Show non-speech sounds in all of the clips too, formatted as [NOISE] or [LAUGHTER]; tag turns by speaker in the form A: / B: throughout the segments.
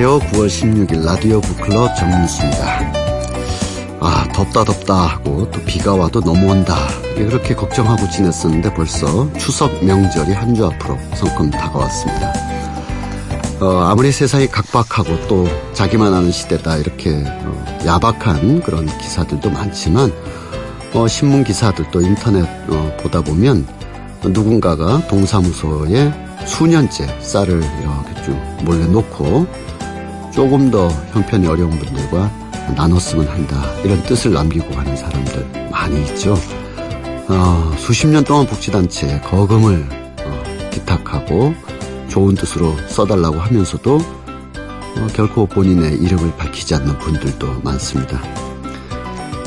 A: 안녕하세요. 9월 16일 라디오 북클럽 정민수입니다. 아, 덥다 덥다 하고 또 비가 와도 넘어온다. 그렇게 걱정하고 지냈었는데 벌써 추석 명절이 한 주 앞으로 성큼 다가왔습니다. 어, 아무리 세상이 각박하고 또 자기만 아는 시대다 이렇게 어, 야박한 그런 기사들도 많지만 어, 신문 기사들도 인터넷 어, 보다 보면 누군가가 동사무소에 수년째 쌀을 이렇게 쭉 몰래 놓고 조금 더 형편이 어려운 분들과 나눴으면 한다 이런 뜻을 남기고 가는 사람들 많이 있죠. 어, 수십 년 동안 복지단체에 거금을 어, 기탁하고 좋은 뜻으로 써달라고 하면서도 어, 결코 본인의 이름을 밝히지 않는 분들도 많습니다.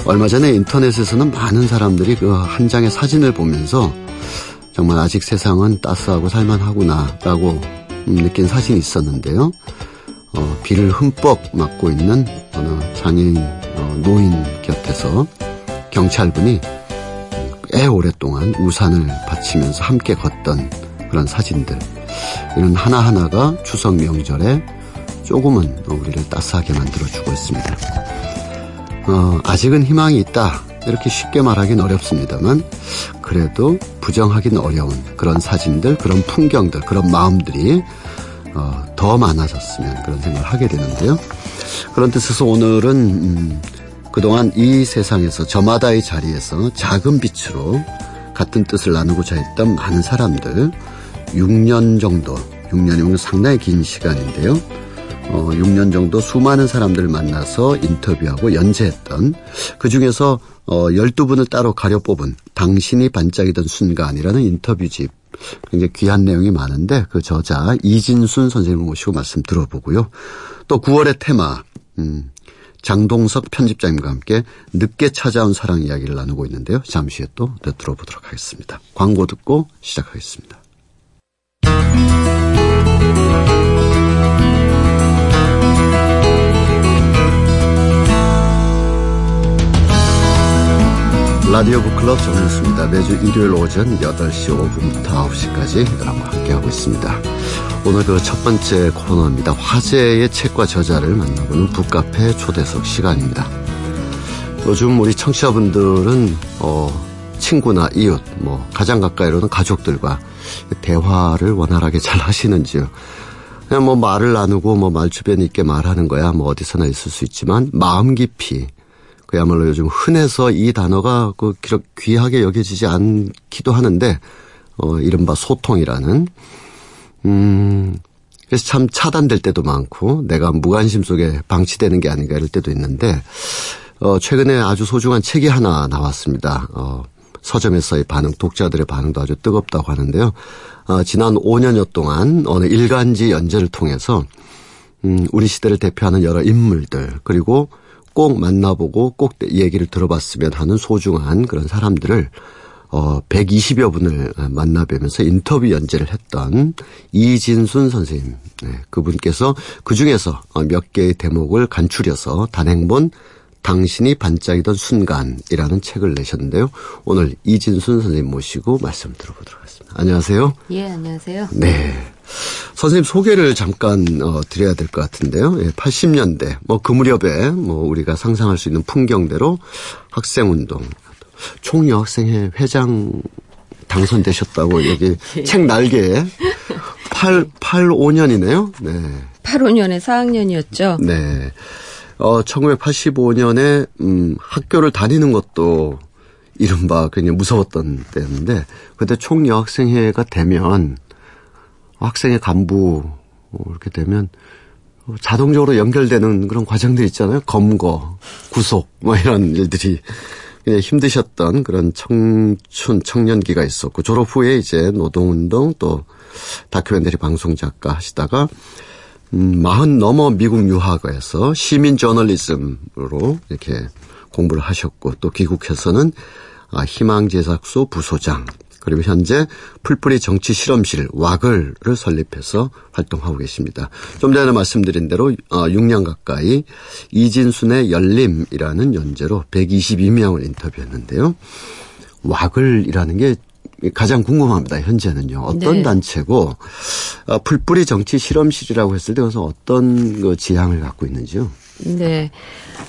A: 얼마 전에 인터넷에서는 많은 사람들이 그 한 장의 사진을 보면서 정말 아직 세상은 따스하고 살만하구나라고 느낀 사진이 있었는데요. 어, 비를 흠뻑 맞고 있는 어느 장애인 어, 노인 곁에서 경찰분이 꽤 오랫동안 우산을 받치면서 함께 걷던 그런 사진들 이런 하나하나가 추석 명절에 조금은 우리를 따스하게 만들어주고 있습니다. 어, 아직은 희망이 있다. 이렇게 쉽게 말하긴 어렵습니다만 그래도 부정하긴 어려운 그런 사진들, 그런 풍경들, 그런 마음들이 어, 더 많아졌으면 그런 생각을 하게 되는데요. 그런 뜻에서 오늘은 음, 그동안 이 세상에서 저마다의 자리에서 작은 빛으로 같은 뜻을 나누고자 했던 많은 사람들 6년 정도, 6년이면 상당히 긴 시간인데요. 어, 6년 정도 수많은 사람들을 만나서 인터뷰하고 연재했던 그 중에서 어, 12분을 따로 가려 뽑은 당신이 반짝이던 순간이라는 인터뷰집 굉장히 귀한 내용이 많은데 그 저자 이진순 선생님을 모시고 말씀 들어보고요. 또 9월의 테마 음, 장동석 편집장님과 함께 늦게 찾아온 사랑 이야기를 나누고 있는데요. 잠시 후에 또 들어보도록 하겠습니다. 광고 듣고 시작하겠습니다. 라디오 북클럽 정윤수입니다. 매주 일요일 오전 8시 5분부터 9시까지 여러분과 함께하고 있습니다. 오늘 그 첫 번째 코너입니다. 화제의 책과 저자를 만나보는 북카페 초대석 시간입니다. 요즘 우리 청취자분들은 어, 친구나 이웃, 뭐 가장 가까이로는 가족들과 대화를 원활하게 잘 하시는지요. 그냥 뭐 말을 나누고 뭐 말주변 있게 말하는 거야 뭐 어디서나 있을 수 있지만 마음 깊이 그야말로 요즘 흔해서 이 단어가 그 귀하게 여겨지지 않기도 하는데 어 이른바 소통이라는 음 그래서 참 차단될 때도 많고 내가 무관심 속에 방치되는 게 아닌가 이럴 때도 있는데 어 최근에 아주 소중한 책이 하나 나왔습니다. 어 서점에서의 반응, 독자들의 반응도 아주 뜨겁다고 하는데요. 어, 지난 5년여 동안 어느 일간지 연재를 통해서 음, 우리 시대를 대표하는 여러 인물들 그리고 꼭 만나보고 꼭 얘기를 들어봤으면 하는 소중한 그런 사람들을 어 120여 분을 만나뵈면서 인터뷰 연재를 했던 이진순 선생님 네, 그분께서 그 중에서 몇 개의 대목을 간추려서 단행본 당신이 반짝이던 순간이라는 책을 내셨는데요. 오늘 이진순 선생님 모시고 말씀 들어보도록 하겠습니다. 안녕하세요.
B: 예, 안녕하세요.
A: 네. 선생님 소개를 잠깐 어, 드려야 될 것 같은데요. 예, 80년대 뭐 그 무렵에 뭐 우리가 상상할 수 있는 풍경대로 학생운동, 총여학생회 회장 당선되셨다고 여기 [LAUGHS] 예. 책 날개에 8 85년이네요. 네.
B: 85년에 4학년이었죠.
A: 네. 어 1985년에 음 학교를 다니는 것도 이른바 그냥 무서웠던 때였는데 그때 총여학생회가 되면 학생의 간부 뭐 이렇게 되면 자동적으로 연결되는 그런 과정들 있잖아요. 검거, 구속 뭐 이런 일들이 힘드셨던 그런 청춘 청년기가 있었고 졸업 후에 이제 노동운동 또 다큐멘터리 방송 작가 하시다가 음, 마흔 넘어 미국 유학에서 시민 저널리즘으로 이렇게 공부를 하셨고 또 귀국해서는 아, 희망제작소 부소장 그리고 현재 풀뿌리 정치 실험실 와글을 설립해서 활동하고 계십니다. 좀 전에 말씀드린 대로 6년 어, 가까이 이진순의 열림이라는 연재로 122명을 인터뷰했는데요. 와글이라는 게 가장 궁금합니다. 현재는요. 어떤 네. 단체고 어, 풀뿌리 정치 실험실이라고 했을 때 그래서 어떤 그 지향을 갖고 있는지요?
B: 네.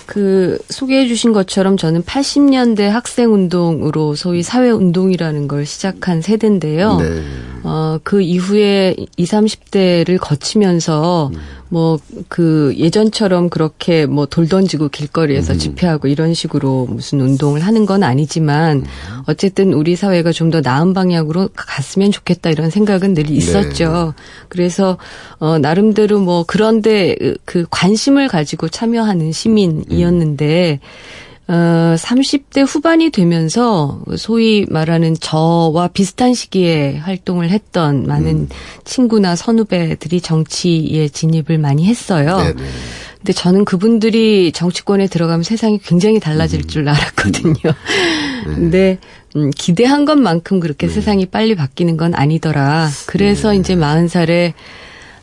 B: 그 소개해 주신 것처럼 저는 80년대 학생 운동으로 소위 사회 운동이라는 걸 시작한 세대인데요. 네. 어, 그 이후에 20, 30대를 거치면서 음. 뭐 그 예전처럼 그렇게 뭐 돌 던지고 길거리에서 음. 집회하고 이런 식으로 무슨 운동을 하는 건 아니지만 음. 어쨌든 우리 사회가 좀 더 나은 방향으로 갔으면 좋겠다 이런 생각은 늘 있었죠. 네. 그래서 어 나름대로 뭐 그런데 그 관심을 가지고 참여하는 시민이었는데 음. 어, 30대 후반이 되면서 소위 말하는 저와 비슷한 시기에 활동을 했던 많은 음. 친구나 선후배들이 정치에 진입을 많이 했어요. 네네. 근데 저는 그분들이 정치권에 들어가면 세상이 굉장히 달라질 음. 줄 알았거든요. 음. [LAUGHS] 근데 음, 기대한 것만큼 그렇게 네. 세상이 빨리 바뀌는 건 아니더라. 그래서 네. 이제 40살에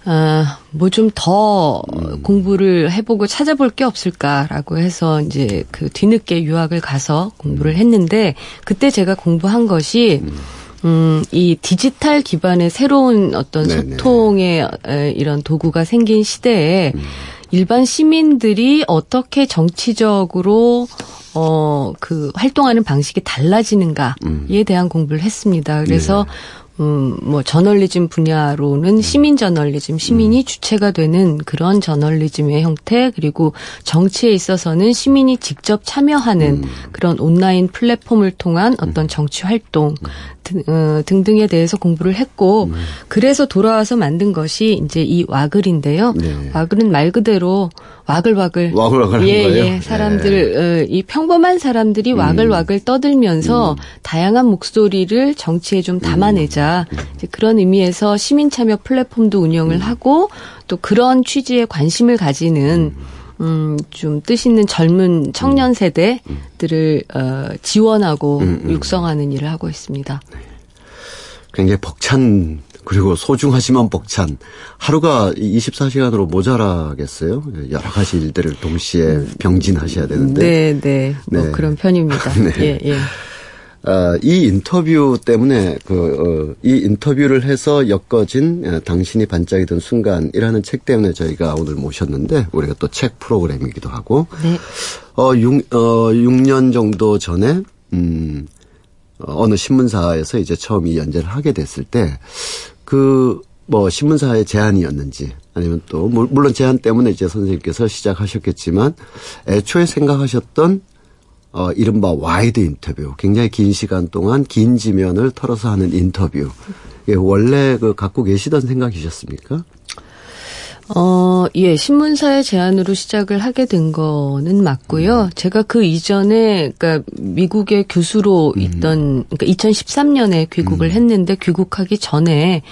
B: 아, 뭐 좀 더 공부를 해보고 찾아볼 게 없을까라고 해서 이제 그 뒤늦게 유학을 가서 공부를 했는데 그때 제가 공부한 것이 음, 이 디지털 기반의 새로운 어떤 네네. 소통의 이런 도구가 생긴 시대에 음. 일반 시민들이 어떻게 정치적으로 어, 그 활동하는 방식이 달라지는가에 음. 대한 공부를 했습니다. 그래서 네. 음, 뭐 저널리즘 분야로는 음. 시민 저널리즘, 시민이 음. 주체가 되는 그런 저널리즘의 형태 그리고 정치에 있어서는 시민이 직접 참여하는 음. 그런 온라인 플랫폼을 통한 어떤 음. 정치 활동 등, 어, 등등에 대해서 공부를 했고 음. 그래서 돌아와서 만든 것이 이제 이 와글인데요. 네. 와글은 말 그대로 와글와글.
A: 와글와글.
B: 예, 예. 사람들, 네. 어, 이 평범한 사람들이 와글와글 음. 떠들면서 음. 다양한 목소리를 정치에 좀 담아내자. 음. 이제 그런 의미에서 시민 참여 플랫폼도 운영을 음. 하고 또 그런 취지에 관심을 가지는 음, 좀 뜻 있는 젊은 청년 세대들을 어, 지원하고 육성하는 일을 하고 있습니다. 네.
A: 굉장히 벅찬 그리고 소중하지만 벅찬 하루가 24시간으로 모자라겠어요. 여러 가지 일들을 동시에 음. 병진하셔야 되는데.
B: 네, 네. 뭐 네. 그런 편입니다. [LAUGHS] 네. 예, 예.
A: 아, 이 인터뷰 때문에 그, 어, 이 인터뷰를 해서 엮어진 어, 당신이 반짝이던 순간이라는 책 때문에 저희가 오늘 모셨는데 우리가 또 책 프로그램이기도 하고. 네. 어, 6, 어, 6년 정도 전에, 음, 어, 어느 신문사에서 이제 처음 이 연재를 하게 됐을 때, 그, 뭐, 신문사의 제안이었는지, 아니면 또, 물론 제안 때문에 이제 선생님께서 시작하셨겠지만, 애초에 생각하셨던, 어, 이른바 wide 인터뷰, 굉장히 긴 시간 동안 긴 지면을 털어서 하는 인터뷰. 예, 원래 그 갖고 계시던 생각이셨습니까?
B: 어, 예, 신문사의 제안으로 시작을 하게 된 거는 맞고요. 음. 제가 그 이전에, 그니까 미국의 교수로 음. 있던, 그니까 2013년에 귀국을 음. 했는데 귀국하기 전에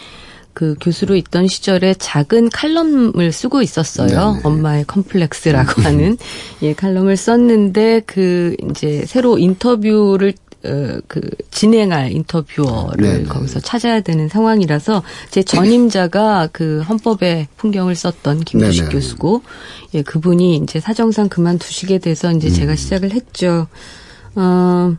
B: 그 교수로 있던 시절에 작은 칼럼을 쓰고 있었어요. 네네. 엄마의 컴플렉스라고 음. [LAUGHS] 하는 예, 칼럼을 썼는데 그 이제 새로 인터뷰를 어, 그 진행할 인터뷰어를 네네. 거기서 찾아야 되는 상황이라서 제 전임자가 그 헌법의 풍경을 썼던 김두식 네네. 교수고 예 그분이 이제 사정상 그만두시게 돼서 이제 음. 제가 시작을 했죠. 어그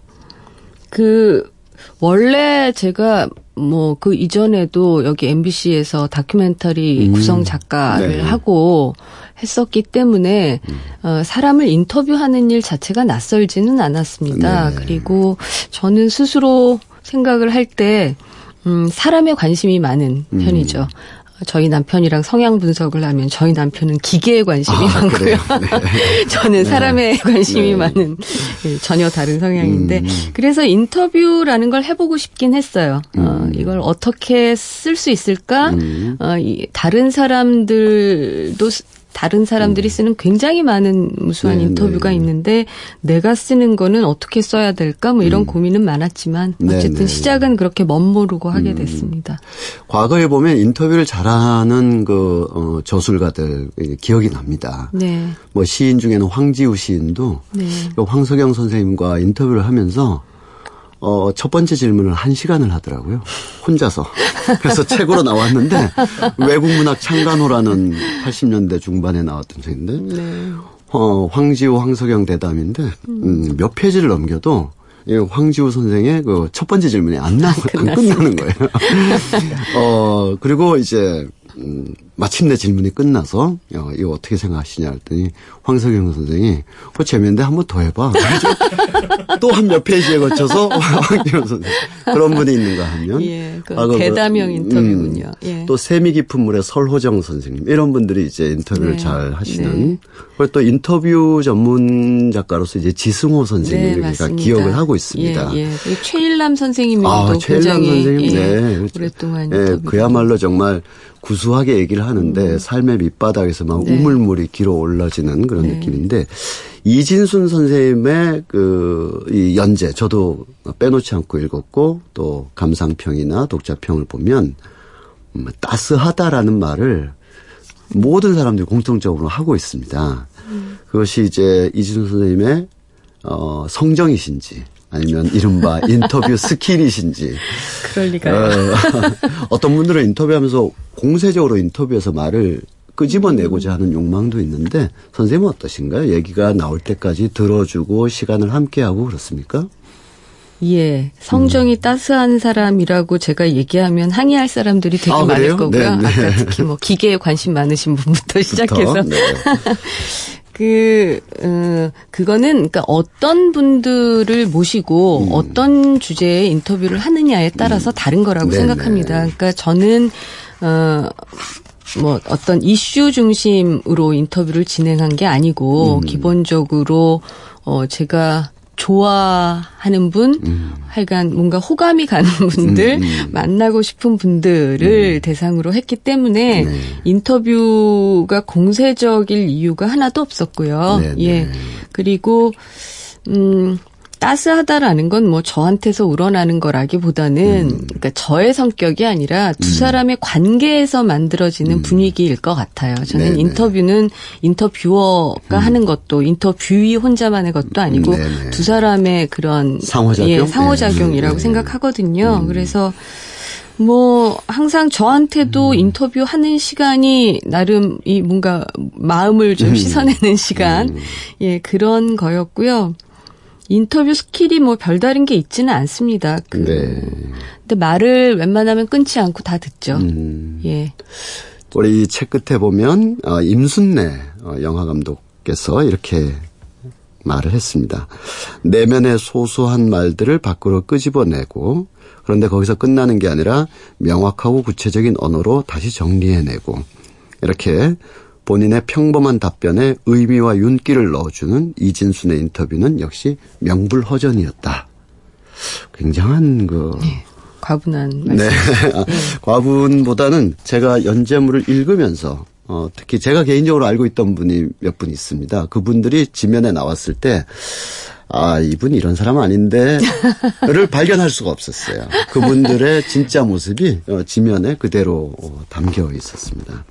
B: 원래 제가 뭐 그 이전에도 여기 MBC에서 다큐멘터리 음. 구성 작가를 네. 하고 했었기 때문에 음. 어, 사람을 인터뷰하는 일 자체가 낯설지는 않았습니다. 네. 그리고 저는 스스로 생각을 할 때 음, 사람에 관심이 많은 음. 편이죠. 저희 남편이랑 성향 분석을 하면 저희 남편은 기계에 관심이 아, 많고요. 네. [LAUGHS] 저는 사람에 네. 관심이 네. 많은 예, 전혀 다른 성향인데 음. 그래서 인터뷰라는 걸 해보고 싶긴 했어요. 어, 음. 어, 이걸 어떻게 쓸 수 있을까? 음. 어, 이, 다른 사람들도 다른 사람들이 음. 쓰는 굉장히 많은 무수한 네, 인터뷰가 네. 있는데 내가 쓰는 거는 어떻게 써야 될까 뭐 이런 음. 고민은 많았지만 네, 어쨌든 네, 시작은 그렇게 멋모르고 하게 음. 됐습니다.
A: 과거에 보면 인터뷰를 잘하는 그 어, 저술가들 기억이 납니다. 네. 뭐 시인 중에는 황지우 시인도 네. 그 황석영 선생님과 인터뷰를 하면서 어, 첫 번째 질문을 한 시간을 하더라고요. 혼자서. 그래서 [LAUGHS] 책으로 나왔는데, 외국문학 창간호라는 80년대 중반에 나왔던 책인데, 네. 어, 황지호, 황석영 대담인데, 음, 몇 페이지를 넘겨도 황지우 선생의 그 첫 번째 질문이 안 나, 안 끝나는 거예요. [LAUGHS] 어, 그리고 이제, 음, 마침내 질문이 끝나서 어, 이거 어떻게 생각하시냐 했더니 황석영 선생이 그거 재밌는데 한 번 더 해봐. [LAUGHS] 또 한 몇 페이지에 거쳐서 [LAUGHS] 황기영 선생 그런 분이 있는가 하면
B: 예, 그 아, 대담형 인터뷰군요. 음,
A: 예. 또 세미 깊은 물의 설호정 선생님 이런 분들이 이제 인터뷰를 네. 잘 하시는 네. 그리고 또 인터뷰 전문 작가로서 이제 지승호 선생님 네, 우리가 기억을 하고 있습니다. 예, 예.
B: 최일남 선생님도 아, 최일남 선생님 예, 네 오랫동안 예,
A: 그야말로 정말 구수하게 얘기를 하는데 음. 삶의 밑바닥에서 막 네. 우물물이 길어 올라지는 그런 네. 느낌인데 이진순 선생님의 그 이 연재 저도 빼놓지 않고 읽었고 또 감상평이나 독자평을 보면 음, 따스하다라는 말을 모든 사람들이 공통적으로 하고 있습니다. 음. 그것이 이제 이진순 선생님의 어 성정이신지 아니면 이른바 인터뷰 [LAUGHS] skill이신지.
B: 그럴 리가요.
A: 어떤 [LAUGHS] 분들은 인터뷰하면서 공세적으로 인터뷰에서 말을 끄집어내고자 하는 욕망도 있는데 선생님은 어떠신가요? 얘기가 나올 때까지 들어주고 시간을 함께하고 그렇습니까?
B: 예, 성정이 음. 따스한 사람이라고 제가 얘기하면 항의할 사람들이 되게 아, 많을 거고요. 네, 네. 아까 특히 뭐 기계에 관심 많으신 분부터 시작해서. 네. [LAUGHS] 그, 어, 그거는, 그니까 어떤 분들을 모시고 음. 어떤 주제의 인터뷰를 하느냐에 따라서 음. 다른 거라고 네네. 생각합니다. 그러니까 저는, 어, 뭐 어떤 이슈 중심으로 인터뷰를 진행한 게 아니고 음. 기본적으로 어 제가 좋아하는 분, 음. 하여간 뭔가 호감이 가는 [LAUGHS] 분들, 음, 음. 만나고 싶은 분들을 음. 대상으로 했기 때문에 네. 인터뷰가 공세적일 이유가 하나도 없었고요. 네, 예. 네. 그리고, 음, 따스하다라는 건 뭐 저한테서 우러나는 거라기보다는 음. 그러니까 저의 성격이 아니라 두 음. 사람의 관계에서 만들어지는 음. 분위기일 것 같아요. 저는 네네. 인터뷰는 인터뷰어가 음. 하는 것도 인터뷰이 혼자만의 것도 아니고 네네. 두 사람의 그런
A: 상호작용, 예,
B: 상호작용이라고 네. 생각하거든요. 음. 그래서 뭐 항상 저한테도 음. 인터뷰하는 시간이 나름 이 뭔가 마음을 좀 음. 씻어내는 시간 음. 예 그런 거였고요. 인터뷰 skill이 뭐 별다른 게 있지는 않습니다. 그. 네. 근데 말을 웬만하면 끊지 않고 다 듣죠. 음. 예.
A: 우리 책 끝에 보면 어, 임순례 어, 영화 감독께서 이렇게 말을 했습니다. 내면의 소소한 말들을 밖으로 끄집어내고 그런데 거기서 끝나는 게 아니라 명확하고 구체적인 언어로 다시 정리해내고 이렇게 본인의 평범한 답변에 의미와 윤기를 넣어주는 이진순의 인터뷰는 역시 명불허전이었다. 굉장한 그 네,
B: 과분한 말씀. 네. [LAUGHS] 네.
A: 과분보다는 제가 연재물을 읽으면서 어, 특히 제가 개인적으로 알고 있던 분이 몇 분 있습니다. 그분들이 지면에 나왔을 때 아, 이분 이런 사람 아닌데를 [LAUGHS] 발견할 수가 없었어요. 그분들의 진짜 모습이 어, 지면에 그대로 어, 담겨 있었습니다.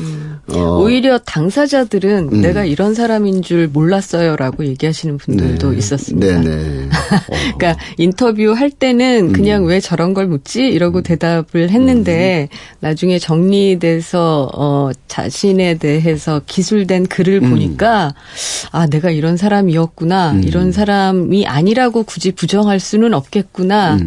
B: 음. 어. 오히려 당사자들은 음. 내가 이런 사람인 줄 몰랐어요라고 얘기하시는 분들도 네. 있었습니다. 네네. [LAUGHS] 그러니까 인터뷰 할 때는 그냥 음. 왜 저런 걸 묻지 이러고 음. 대답을 했는데 음. 나중에 정리돼서 어 자신에 대해서 기술된 글을 음. 보니까 아 내가 이런 사람이었구나 이런 사람이 아니라고 굳이 부정할 수는 없겠구나.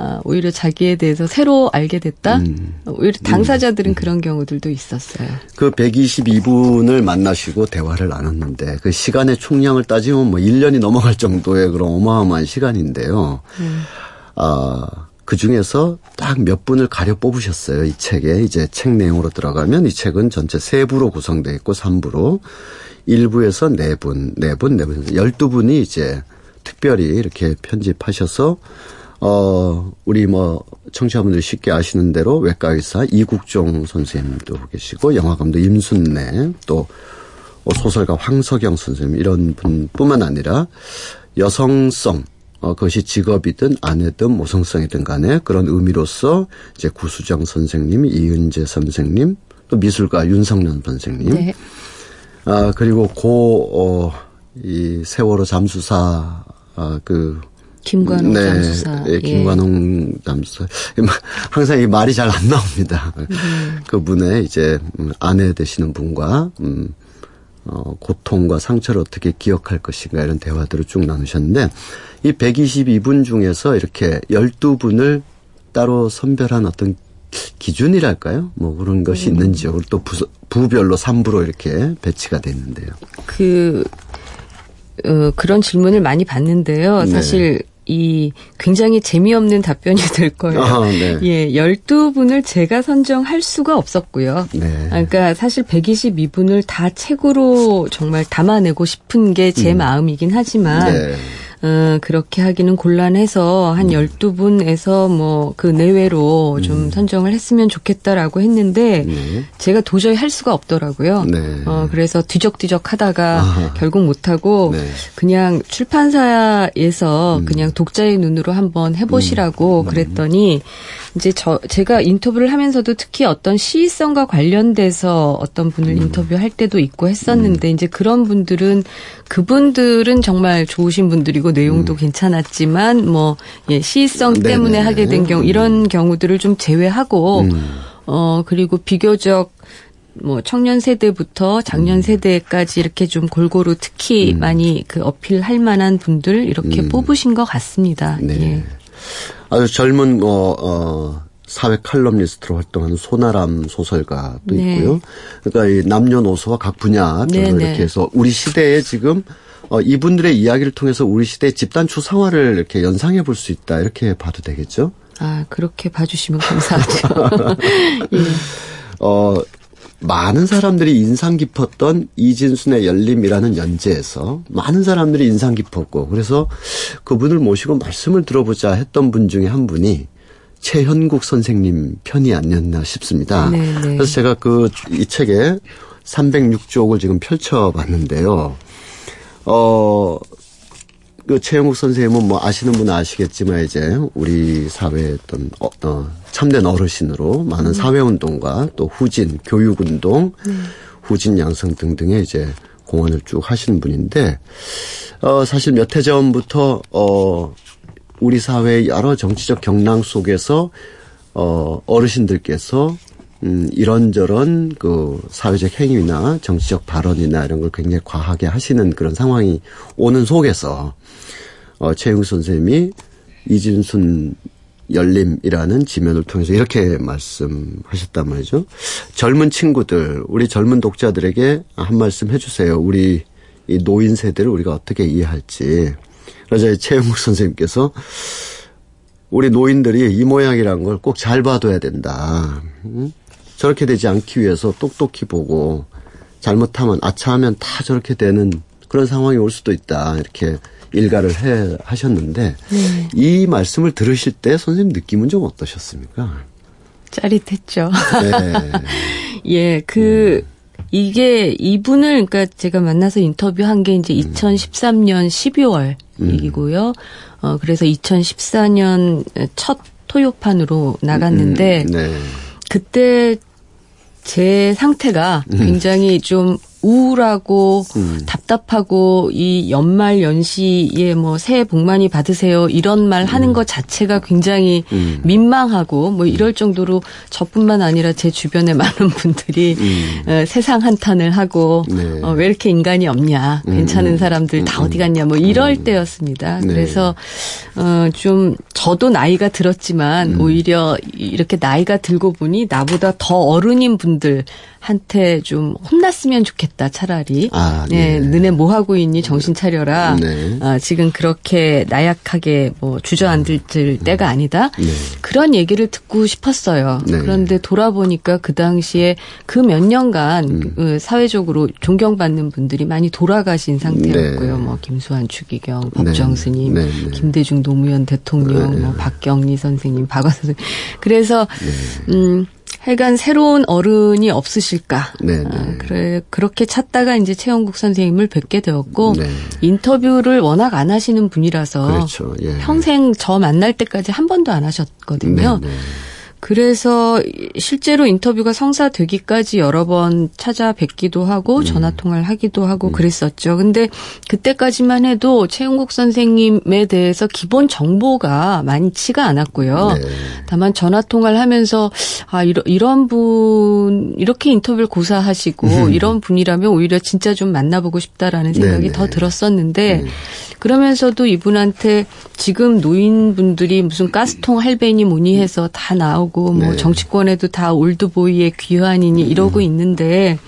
B: 아, 오히려 자기에 대해서 새로 알게 됐다. 음. 오히려 당사자들은 음. 그런 경우들도 있었어요.
A: 그 122분을 만나시고 대화를 나눴는데 그 시간의 총량을 따지면 뭐 1년이 넘어갈 정도의 그런 어마어마한 시간인데요. 음. 아, 그 중에서 딱 몇 분을 가려 뽑으셨어요. 이 책에 이제 책 내용으로 들어가면 이 책은 전체 세 부로 구성되어 있고 3부로 1부에서 4분, 4분, 4분, 12분이 이제 특별히 이렇게 편집하셔서 어, 우리 뭐, 청취자분들이 쉽게 아시는 대로 외과 의사 이국종 선생님도 계시고, 영화감독 임순례, 또 소설가 황석영 선생님, 이런 분 뿐만 아니라 여성성, 어, 그것이 직업이든 아내든 모성성이든 간에 그런 의미로서 이제 구수정 선생님, 이은재 선생님, 또 미술가 윤성년 선생님. 네. 아, 그리고 고, 어, 이 세월호 잠수사, 아, 그,
B: 김관홍 네.
A: 네, 김관홍 예. 잠수사. 항상 이 말이 잘 안 나옵니다. 음. 그분의 이제 음, 아내 되시는 분과 음, 어, 고통과 상처를 어떻게 기억할 것인가 이런 대화들을 쭉 나누셨는데 이 122분 중에서 이렇게 12분을 따로 선별한 어떤 기준이랄까요? 뭐 그런 것이 음. 있는지요. 그리고 또 부, 부별로 3부로 이렇게 배치가 됐는데요.
B: 그, 어, 그런 질문을 많이 받는데요. 네. 사실 이 굉장히 재미없는 답변이 [LAUGHS] 될 거예요. 아, 네. 예, 12분을 제가 선정할 수가 없었고요. 네. 그러니까 사실 122분을 다 책으로 정말 담아내고 싶은 게제 음. 마음이긴 하지만 네. 어, 그렇게 하기는 곤란해서 한 음. 12분에서 뭐 그 내외로 좀 음. 선정을 했으면 좋겠다라고 했는데 네. 제가 도저히 할 수가 없더라고요. 네. 어, 그래서 뒤적뒤적 하다가 아하. 결국 못하고 네. 그냥 출판사에서 음. 그냥 독자의 눈으로 한번 해보시라고 음. 그랬더니 이제 저 제가 인터뷰를 하면서도 특히 어떤 시의성과 관련돼서 어떤 분을 음. 인터뷰할 때도 있고 했었는데 음. 이제 그런 분들은 그분들은 정말 좋으신 분들이고 내용도 음. 괜찮았지만 뭐 예, 시의성 네네. 때문에 하게 된 경우 이런 경우들을 좀 제외하고 음. 어 그리고 비교적 뭐 청년 세대부터 장년 음. 세대까지 이렇게 좀 골고루 특히 음. 많이 그 어필할 만한 분들 이렇게 음. 뽑으신 것 같습니다. 네. 예.
A: 아주 젊은 어, 어 사회 칼럼니스트로 활동하는 소나람 소설가도 네. 있고요. 그러니까 이 남녀노소와 각 분야별로 네, 네. 이렇게 해서 우리 시대에 지금 어, 이분들의 이야기를 통해서 우리 시대의 집단추 생활을 이렇게 연상해 볼 수 있다 이렇게 봐도 되겠죠?
B: 아 그렇게 봐주시면 감사하죠. [LAUGHS] 예.
A: 어 많은 사람들이 인상 깊었던 이진순의 열림이라는 연재에서 많은 사람들이 인상 깊었고 그래서 그분을 모시고 말씀을 들어보자 했던 분 중에 한 분이 최현국 선생님 편이 아니었나 싶습니다. 네네. 네. 그래서 제가 그 이 책에 306쪽을 지금 펼쳐봤는데요. 어, 그 최영국 선생님은 뭐 아시는 분은 아시겠지만 이제 우리 사회의 어떤 어, 어, 참된 어르신으로 많은 음. 사회운동과 또 후진, 교육운동, 음. 후진 양성 등등의 이제 공헌을 쭉 하신 분인데 어, 사실 몇 해 전부터 어, 우리 사회의 여러 정치적 경랑 속에서 어, 어르신들께서 음, 이런저런 그 사회적 행위나 정치적 발언이나 이런 걸 굉장히 과하게 하시는 그런 상황이 오는 속에서 어, 최영 선생님이 이진순 열림이라는 지면을 통해서 이렇게 말씀하셨단 말이죠. 젊은 친구들, 우리 젊은 독자들에게 한 말씀 해주세요. 우리 이 노인 세대를 우리가 어떻게 이해할지. 그러자 최영국 선생님께서 우리 노인들이 이 모양이라는 걸꼭 잘 봐둬야 된다. 응? 저렇게 되지 않기 위해서 똑똑히 보고 잘못하면 아차하면 다 저렇게 되는 그런 상황이 올 수도 있다. 이렇게 일가를 해 하셨는데 네. 이 말씀을 들으실 때 선생님 느낌은 좀 어떠셨습니까?
B: 짜릿했죠. 네. [LAUGHS] 예, 그 음. 이게 이분을 그러니까 제가 만나서 인터뷰한 게 이제 2013년 음. 12월이고요. 어 그래서 2014년 첫 토요판으로 나갔는데 음, 네. 그때 제 상태가 음. 굉장히 좀 우울하고 음. 답답하고 이 연말 연시에 뭐 새해 복 많이 받으세요 이런 말 하는 음. 것 자체가 굉장히 음. 민망하고 뭐 이럴 정도로 저뿐만 아니라 제 주변에 많은 분들이 음. 어, 세상 한탄을 하고 네. 어, 왜 이렇게 인간이 없냐 음. 괜찮은 사람들 다 어디 갔냐 뭐 이럴 때였습니다. 네. 그래서 어, 좀 저도 나이가 들었지만 오히려 이렇게 나이가 들고 보니 나보다 더 어른인 분들 한테 좀 혼났으면 좋겠다 차라리. 아, 네. 네. 너네 뭐 하고 있니 정신 차려라. 네. 아, 지금 그렇게 나약하게 뭐 주저앉을 음. 때가 아니다. 네. 그런 얘기를 듣고 싶었어요. 네. 그런데 돌아보니까 그 당시에 그 몇 년간 음. 그 사회적으로 존경받는 분들이 많이 돌아가신 상태였고요. 네. 뭐 김수환 추기경, 법정 스님, 네. 김대중 노무현 대통령, 뭐 박경리 선생님, 박화서 선생님. 그래서 음. 하여간 새로운 어른이 없으실까. 네, 네. 아, 그래 그렇게 찾다가 이제 최영국 선생님을 뵙게 되었고 네. 인터뷰를 워낙 안 하시는 분이라서 그렇죠. 예. 평생 저 만날 때까지 한 번도 안 하셨거든요. 네, 네. 그래서 실제로 인터뷰가 성사되기까지 여러 번 찾아뵙기도 하고 음. 전화 통화를 하기도 하고 음. 그랬었죠. 근데 그때까지만 해도 최영국 선생님에 대해서 기본 정보가 많지가 않았고요. 네. 다만 전화 통화를 하면서 아 이런 이런 분 이렇게 인터뷰를 고사하시고 음. 이런 분이라면 오히려 진짜 좀 만나보고 싶다라는 생각이 네네. 더 들었었는데 음. 그러면서도 이분한테 지금 노인분들이 무슨 가스통 할배니 뭐니 해서 다 나오고 뭐 네. 정치권에도 다 올드보이의 귀환이니 이러고 음. 있는데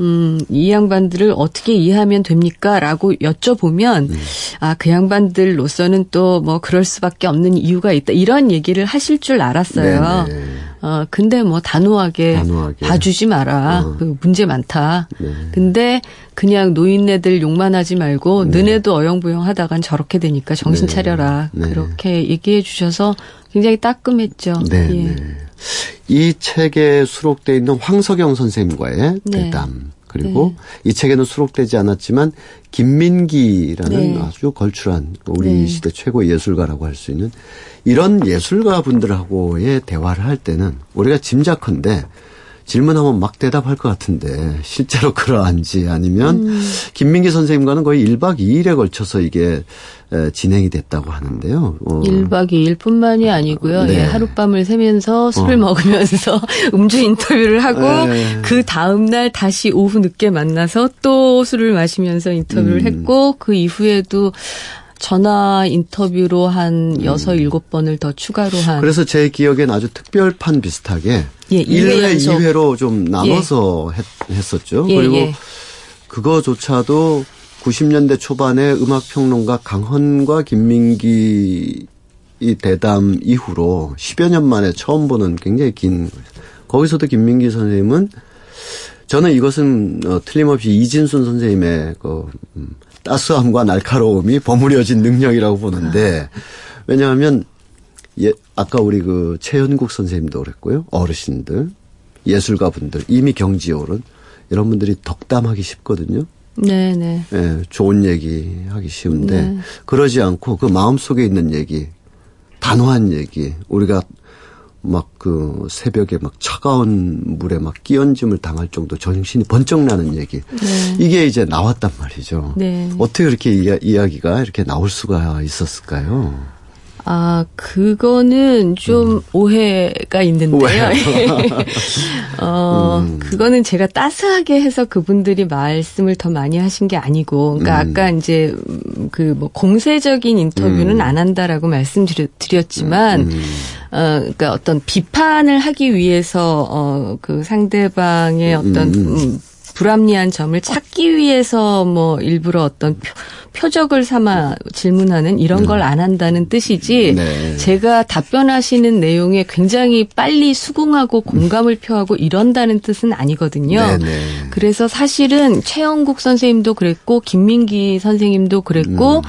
B: 음, 이 양반들을 어떻게 이해하면 됩니까? 라고 여쭤보면, 음. 아, 그 양반들로서는 또 뭐 그럴 수밖에 없는 이유가 있다. 이런 얘기를 하실 줄 알았어요. 네네. 네. 어, 근데 뭐 단호하게, 단호하게. 봐주지 마라. 어. 그 문제 많다. 네. 근데 그냥 노인네들 욕만 하지 말고 네. 너네도 어영부영 하다간 저렇게 되니까 정신 네. 차려라. 네. 그렇게 얘기해 주셔서 굉장히 따끔했죠. 네. 예. 네.
A: 이 책에 수록되어 있는 황석영 선생님과의 네. 대담. 그리고 이 책에는 수록되지 않았지만 김민기라는 아주 걸출한 우리 시대 최고 예술가라고 할 수 있는 이런 예술가 분들하고의 대화를 할 때는 우리가 짐작컨대 질문하면 막 대답할 것 같은데 실제로 그러한지 아니면 음. 김민기 선생님과는 거의 1박 2일에 걸쳐서 이게 진행이 됐다고 하는데요.
B: 어. 1박 2일뿐만이 아니고요. 네. 예, 하룻밤을 새면서 술을 어. 먹으면서 [LAUGHS] 음주 인터뷰를 하고 네. 그 다음 날 다시 오후 늦게 만나서 또 술을 마시면서 인터뷰를 음. 했고 그 이후에도 전화 인터뷰로 한 여섯 음. 일곱 번을 더 추가로 한.
A: 그래서 제 기억엔 아주 특별판 비슷하게 예, 1회, 2회로 좀 나눠서 예. 했, 었죠 예, 그리고 예. 그거조차도 90년대 초반에 음악평론가 강헌과 김민기 이 대담 이후로 10여 년 만에 처음 보는 굉장히 긴 거기서도 김민기 선생님은 저는 이것은 어, 틀림없이 이진순 선생님의 그 음, 따스함과 날카로움이 버무려진 능력이라고 보는데 왜냐하면 예, 아까 우리 그 최현국 선생님도 그랬고요. 어르신들, 예술가분들, 이미 경지에 오른 이런 분들이 덕담하기 쉽거든요.
B: 네네. 네.
A: 예, 좋은 얘기 하기 쉬운데 네. 그러지 않고 그 마음속에 있는 얘기, 단호한 얘기, 우리가 막 그 새벽에 막 차가운 물에 막 끼얹음을 당할 정도 정신이 번쩍 나는 얘기. 네. 이게 이제 나왔단 말이죠. 네. 어떻게 이렇게 이야, 이야기가 이렇게 나올 수가 있었을까요?
B: 아, 그거는 좀 음. 오해가 있는데요. [LAUGHS] [LAUGHS] 어, 음. 그거는 제가 따스하게 해서 그분들이 말씀을 더 많이 하신 게 아니고, 그러니까 음. 아까 이제 그 뭐 공세적인 인터뷰는 음. 안 한다라고 말씀드렸지만, 음. 어, 그러니까 어떤 비판을 하기 위해서 어, 그 상대방의 어떤 음, 불합리한 점을 찾기 위해서 뭐 일부러 어떤 표, 적을 삼아 질문하는 이런 걸 안 한다는 뜻이지 네. 제가 답변하시는 내용에 굉장히 빨리 수긍하고 공감을 표하고 이런다는 뜻은 아니거든요. 네, 네. 그래서 사실은 최영국 선생님도 그랬고 김민기 선생님도 그랬고 음.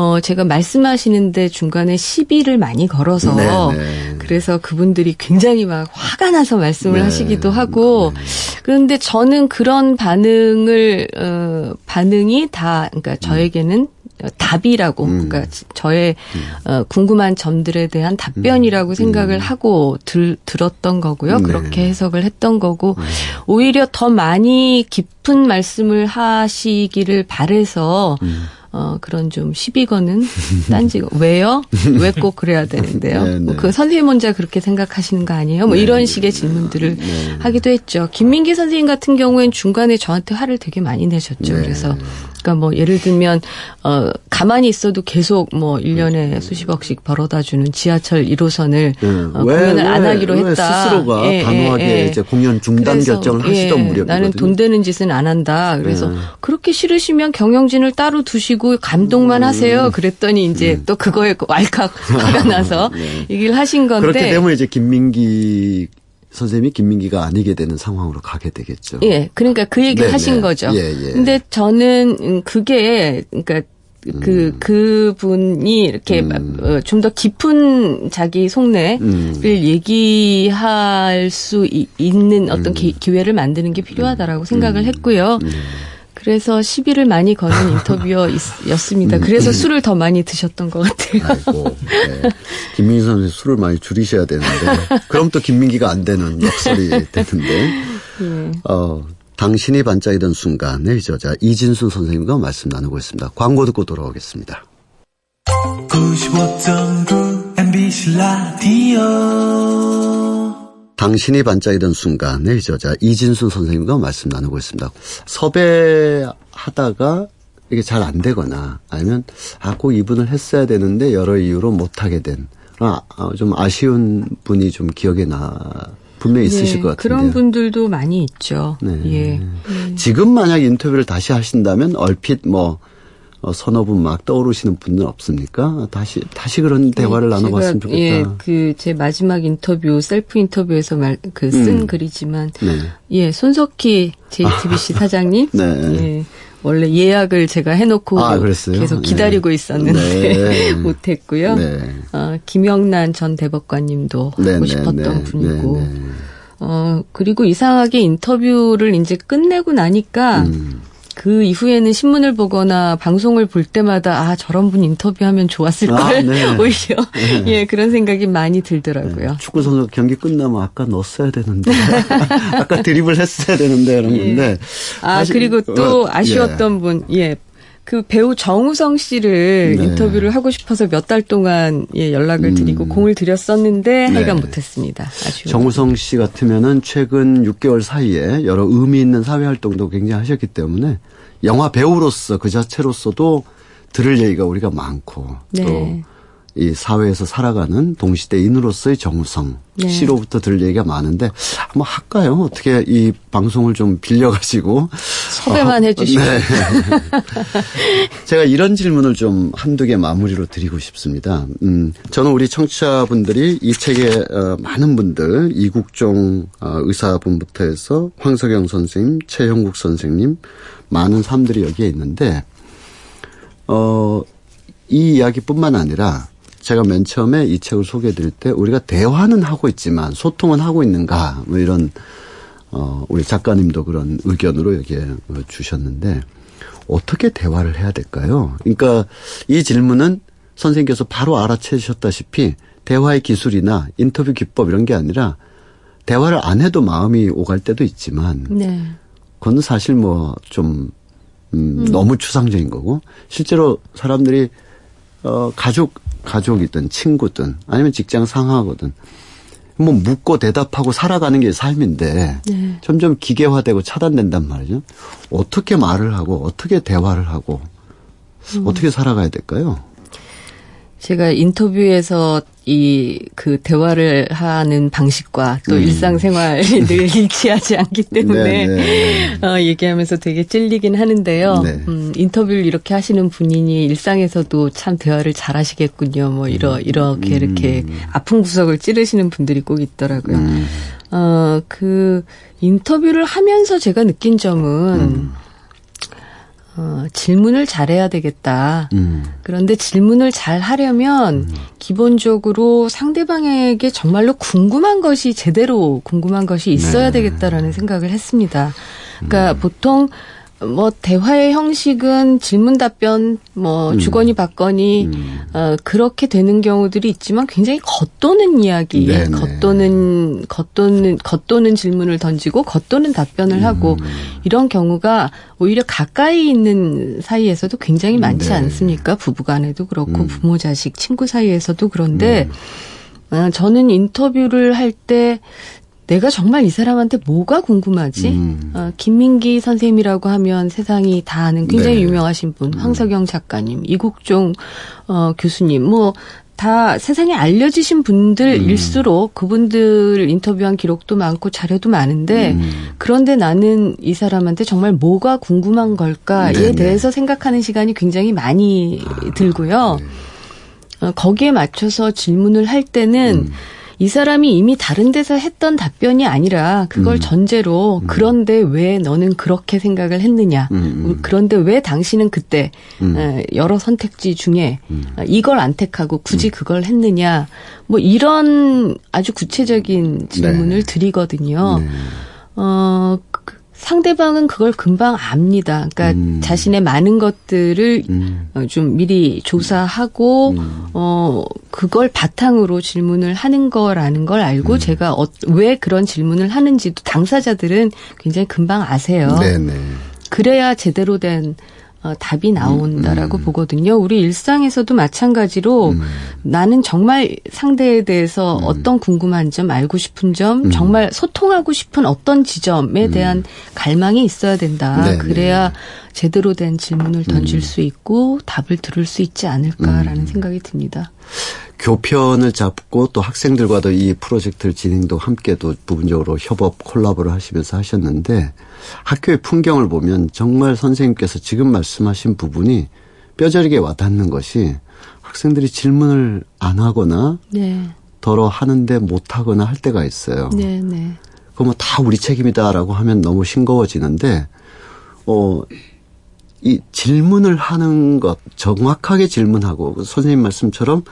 B: 어, 제가 말씀하시는데 중간에 시비를 많이 걸어서 네네. 네. 그래서 그분들이 굉장히 막 화가 나서 말씀을 네. 하시기도 하고 네. 그런데 저는 그런 반응을 어, 반응이 다 그러니까 저에게는 답이라고 음. 그러니까 저의 음. 어, 궁금한 점들에 대한 답변이라고 음. 생각을 음. 하고 들, 들었던 거고요. 네. 그렇게 해석을 했던 거고 음. 오히려 더 많이 깊은 말씀을 하시기를 바래서 음. 어, 그런 좀 시비 거는 [LAUGHS] 딴지 왜요? 왜 꼭 그래야 되는데요? 네, 네. 뭐그 선생님 혼자 그렇게 생각하시는 거 아니에요? 뭐 네, 이런 식의 질문들을 네. 하기도 했죠. 김민기 선생님 같은 경우엔 중간에 저한테 화를 되게 많이 내셨죠. 네. 그래서 그러니까 뭐 예를 들면 어 가만히 있어도 계속 뭐 1년에 음. 수십억씩 벌어다 주는 지하철 1호선을 네. 어, 왜, 공연을 왜, 안 하기로 왜 했다.
A: 스스로가 예, 단호하게 예, 예. 이제 공연 중단 결정을 하시던 예, 무렵
B: 나는 돈 되는 짓은 안 한다. 그래서 네. 그렇게 싫으시면 경영진을 따로 두시고 감독만 음. 하세요. 그랬더니 이제 음. 또 그거에 왈칵 화가 나서 [LAUGHS] 네. 얘기를 하신 건데
A: 그렇게 되면 이제 김민기 선생님이 김민기가 아니게 되는 상황으로 가게 되겠죠.
B: 예. 그러니까 그 얘기 네 하신 네. 거죠. 예, 예. 근데 저는 그게 그러니까 그, 음. 그 분이 이렇게 음. 어, 좀더 깊은 자기 속내를 음. 얘기할 수 이, 있는 어떤 기, 음. 기회를 만드는 게 필요하다라고 생각을 음. 했고요. 음. 그래서 시비를 많이 거는 [LAUGHS] 인터뷰였습니다. 음, 그래서 음. 술을 더 많이 드셨던 것 같아요. 아이고, 네.
A: 김민기 선생 술을 많이 줄이셔야 되는데 그럼 또 김민기가 안 되는 역설이 되는데 예. 어, 당신이 반짝이던 순간의 저자 이진순 선생님과 말씀 나누고 있습니다. 광고 듣고 돌아오겠습니다. 95.9 MBC 라디오 당신이 반짝이던 순간의 저자 이진순 선생님과 말씀 나누고 있습니다. 섭외하다가 이게 잘 안 되거나 아니면 아, 꼭 이분을 했어야 되는데 여러 이유로 못하게 된, 아, 아, 좀 아쉬운 분이 좀 기억에 나, 분명히 있으실 네, 것 같은데.
B: 그런 분들도 많이 있죠. 네. 예.
A: 지금 만약 인터뷰를 다시 하신다면 얼핏 뭐, 어, 서너 분 막 떠오르시는 분은 없습니까? 다시 다시 그런 네, 대화를 나눠봤으면 좋겠다. 예,
B: 그 제 마지막 인터뷰 셀프 인터뷰에서 말 그쓴 음. 글이지만 네. 예 손석희 JTBC 아. [LAUGHS] 사장님 네. 예. 원래 예약을 제가 해놓고 아, 계속 기다리고 네. 있었는데 네. [LAUGHS] 못했고요. 네. 어, 김영란 전 대법관님도 네, 하고 네, 싶었던 분이고 어 그리고 이상하게 인터뷰를 이제 끝내고 나니까 음. 그 이후에는 신문을 보거나 방송을 볼 때마다 아 저런 분 인터뷰하면 좋았을 걸 아, 네. [LAUGHS] 오히려 네. 예 그런 생각이 많이 들더라고요. 네.
A: 축구 선수 경기 끝나면 아까 넣었어야 되는데 [LAUGHS] 아까 드립을 했어야 되는데 이런 예. 건데
B: 아 그리고 또 어, 아쉬웠던 예. 분 예. 그 배우 정우성 씨를 네. 인터뷰를 하고 싶어서 몇 달 동안 예, 연락을 드리고 음. 공을 들였었는데 하여간 네. 못했습니다. 아쉬워.
A: 정우성 씨 같으면은 최근 6개월 사이에 여러 의미 있는 사회 활동도 굉장히 하셨기 때문에 영화 배우로서 그 자체로서도 들을 얘기가 우리가 많고 네. 또 이 사회에서 살아가는 동시대인으로서의 정우성 네. 씨로부터 들을 얘기가 많은데 한번 할까요? 어떻게 이 방송을 좀 빌려가지고
B: 섭외만 어, 해주시고 네. [LAUGHS]
A: 제가 이런 질문을 좀 한두 개 마무리로 드리고 싶습니다. 음, 저는 우리 청취자분들이 이 책에 어, 많은 분들 이국종 어, 의사분부터 해서 황석영 선생님, 최형국 선생님 많은 사람들이 여기에 있는데 어, 이 이야기뿐만 아니라 제가 맨 처음에 이 책을 소개해 드릴 때 우리가 대화는 하고 있지만 소통은 하고 있는가 뭐 이런 어 우리 작가님도 그런 의견으로 여기에 주셨는데 어떻게 대화를 해야 될까요? 그러니까 이 질문은 선생님께서 바로 알아채셨다시피 대화의 기술이나 인터뷰 기법 이런 게 아니라 대화를 안 해도 마음이 오갈 때도 있지만 네. 그건 사실 뭐좀 음, 음. 너무 추상적인 거고 실제로 사람들이 어 가족 가족이든 친구든 아니면 직장 상하거든 뭐 묻고 대답하고 살아가는 게 삶인데 네. 점점 기계화되고 차단된단 말이죠. 어떻게 말을 하고 어떻게 대화를 하고 음. 어떻게 살아가야 될까요?
B: 제가 인터뷰에서 이 그 대화를 하는 방식과 또 음. 일상생활이 [LAUGHS] 늘 일치하지 않기 때문에 네, 네. 어, 얘기하면서 되게 찔리긴 하는데요. 네. 음, 인터뷰를 이렇게 하시는 분이니 일상에서도 참 대화를 잘 하시겠군요. 뭐 이러 음. 이렇게 음. 이렇게 아픈 구석을 찌르시는 분들이 꼭 있더라고요. 음. 어, 그 인터뷰를 하면서 제가 느낀 점은 음. 어, 질문을 잘해야 되겠다. 음. 그런데 질문을 잘 하려면 음. 기본적으로 상대방에게 정말로 궁금한 것이 제대로 궁금한 것이 있어야 네. 되겠다라는 생각을 했습니다. 그러니까 음. 보통 뭐 대화의 형식은 질문 답변 뭐 음. 주거니 받거니 음. 어 그렇게 되는 경우들이 있지만 굉장히 겉도는 이야기, 네네. 겉도는 겉도는 겉도는 질문을 던지고 겉도는 답변을 음. 하고 이런 경우가 오히려 가까이 있는 사이에서도 굉장히 많지 네. 않습니까? 부부간에도 그렇고 음. 부모 자식 친구 사이에서도 그런데 어, 저는 인터뷰를 할때 내가 정말 이 사람한테 뭐가 궁금하지? 음. 어, 김민기 선생님이라고 하면 세상이 다 아는 굉장히 네. 유명하신 분, 음. 황석영 작가님, 이국종 어, 교수님, 뭐, 다 세상에 알려지신 분들일수록 음. 그분들 인터뷰한 기록도 많고 자료도 많은데 음. 그런데 나는 이 사람한테 정말 뭐가 궁금한 걸까에 네네. 대해서 생각하는 시간이 굉장히 많이 아, 들고요. 네. 어, 거기에 맞춰서 질문을 할 때는 음. 이 사람이 이미 다른 데서 했던 답변이 아니라 그걸 음. 전제로 음. 그런데 왜 너는 그렇게 생각을 했느냐. 음. 음. 그런데 왜 당신은 그때 음. 여러 선택지 중에 음. 이걸 안 택하고 굳이 그걸 했느냐. 뭐 이런 아주 구체적인 질문을 네. 드리거든요. 네. 어, 그 상대방은 그걸 금방 압니다. 그러니까 음. 자신의 많은 것들을 음. 어, 좀 미리 조사하고 음. 어 그걸 바탕으로 질문을 하는 거라는 걸 알고 음. 제가 어, 왜 그런 질문을 하는지도 당사자들은 굉장히 금방 아세요. 네네. 그래야 제대로 된 어, 답이 나온다라고 음, 음. 보거든요. 우리 일상에서도 마찬가지로 음. 나는 정말 상대에 대해서 음. 어떤 궁금한 점, 알고 싶은 점, 음. 정말 소통하고 싶은 어떤 지점에 음. 대한 갈망이 있어야 된다. 네네. 그래야 제대로 된 질문을 던질 수 있고 답을 들을 수 있지 않을까라는 생각이 듭니다.
A: 교편을 잡고 또 학생들과도 이 프로젝트를 진행도 함께도 부분적으로 협업 콜라보를 하시면서 하셨는데 학교의 풍경을 보면 정말 선생님께서 지금 말씀하신 부분이 뼈저리게 와닿는 것이 학생들이 질문을 안 하거나 네. 덜어 하는데 못 하거나 할 때가 있어요. 네, 네. 그러면 다 우리 책임이다라고 하면 너무 싱거워지는데 어. 이 질문을 하는 것 정확하게 질문하고 선생님 말씀처럼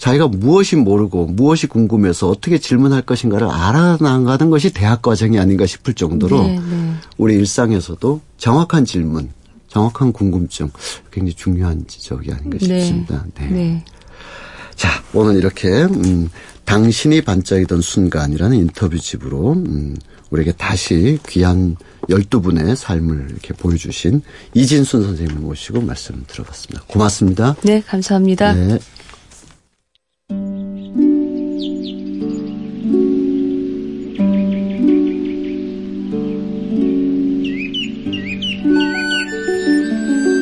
A: 자기가 무엇이 모르고 무엇이 궁금해서 어떻게 질문할 것인가를 알아나가는 것이 대학 과정이 아닌가 싶을 정도로 네, 네. 우리 일상에서도 정확한 질문, 정확한 궁금증 굉장히 중요한 지적이 아닌가 네. 싶습니다. 네. 네. 자, 오늘 이렇게 음, 당신이 반짝이던 순간이라는 인터뷰집으로 음, 우리에게 다시 귀한 12분의 삶을 이렇게 보여주신 이진순 선생님을 모시고 말씀 들어봤습니다. 고맙습니다.
B: 네, 감사합니다. 네.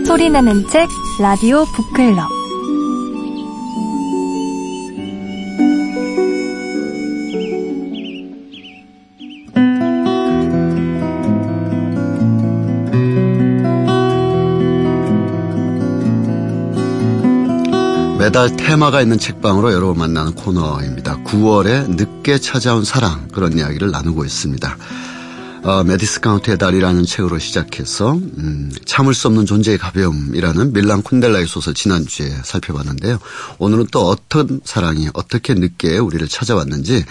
C: 소리나는 책 라디오 북클럽
A: 매달 테마가 있는 책방으로 여러분 만나는 코너입니다. 9월에 늦게 찾아온 사랑 그런 이야기를 나누고 있습니다. 어, 매디슨 카운티의 다리라는 책으로 시작해서 음, 참을 수 없는 존재의 가벼움이라는 밀란 쿤데라의 소설 지난주에 살펴봤는데요. 오늘은 또 어떤 사랑이 어떻게 늦게 우리를 찾아왔는지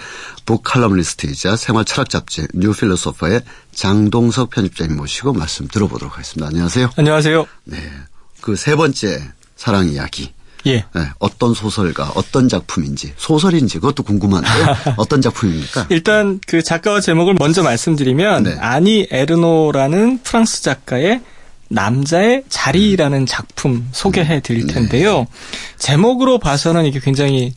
A: 북 칼럼니스트이자 생활 철학 잡지 New Philosopher의 장동석 편집장님 모시고 말씀 들어보도록 하겠습니다. 안녕하세요.
D: 안녕하세요.
A: 네. 그 세 번째 사랑 이야기. 예. 네, 어떤 소설가, 어떤 작품인지, 소설인지 그것도 궁금한데요. [LAUGHS] 어떤 작품입니까?
D: 일단 그 작가와 제목을 먼저 말씀드리면 네. 아니 에르노라는 프랑스 작가의 남자의 자리라는 작품 소개해 드릴 네. 텐데요. 네. 제목으로 봐서는 이게 굉장히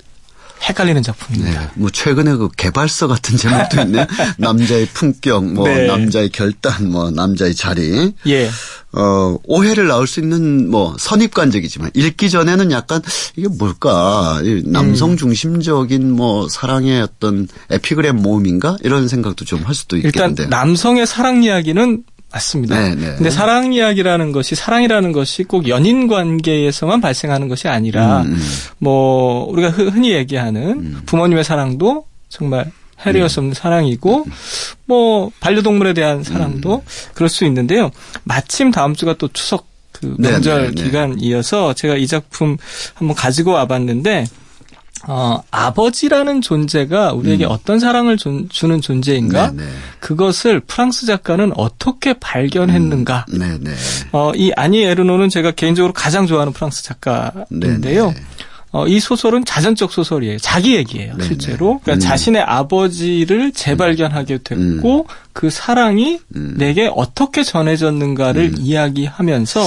D: 헷갈리는 작품입니다. 네.
A: 뭐 최근에 그 개발서 같은 제목도 있네. [LAUGHS] 남자의 품격, 뭐 네. 남자의 결단, 뭐 남자의 자리. 예. 어, 오해를 낳을 수 있는 뭐 선입관적이지만 읽기 전에는 약간 이게 뭘까? 남성 음. 중심적인 뭐 사랑의 어떤 에피그램 모음인가? 이런 생각도 좀 할 수도 있겠는데.
D: 일단 남성의 사랑 이야기는 맞습니다. 네, 네. 근데 사랑 이야기라는 것이 사랑이라는 것이 꼭 연인 관계에서만 발생하는 것이 아니라 음, 음. 뭐 우리가 흔히 얘기하는 음. 부모님의 사랑도 정말 해리할 수 없는 사랑이고 뭐 반려동물에 대한 사랑도 음. 그럴 수 있는데요. 마침 다음 주가 또 추석 그 명절 네, 네, 기간 이어서 제가 이 작품 한번 가지고 와봤는데 어, 아버지라는 존재가 우리에게 음. 어떤 사랑을 주, 는 존재인가? 네네. 네. 그것을 프랑스 작가는 어떻게 발견했는가? 음. 어, 이 아니 에르노는 제가 개인적으로 가장 좋아하는 프랑스 작가인데요. 네네. 어, 이 소설은 자전적 소설이에요. 자기 얘기예요, 네네. 실제로. 그러니까 음. 자신의 아버지를 재발견하게 됐고 음. 그 사랑이 음. 내게 어떻게 전해졌는가를 음. 이야기하면서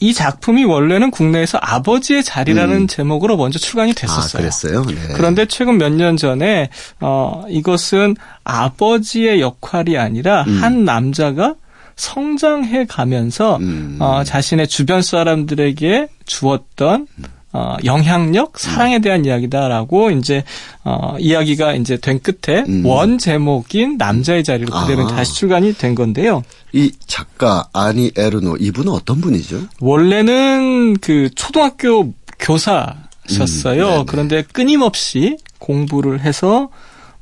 D: 이 작품이 원래는 국내에서 아버지의 자리라는 음. 제목으로 먼저 출간이 됐었어요.
A: 아, 그랬어요? 네.
D: 그런데 최근 몇 년 전에 어, 이것은 아버지의 역할이 아니라 음. 한 남자가 성장해 가면서 어, 자신의 주변 사람들에게 주었던 어, 영향력, 사랑에 대한 이야기다라고 이제 어, 이야기가 이제 된 끝에 음. 원 제목인 남자의 자리로 그대로 아. 다시 출간이 된 건데요.
A: 이 작가 아니 에르노 이분은 어떤 분이죠?
D: 원래는 그 초등학교 교사셨어요. 음, 그런데 끊임없이 공부를 해서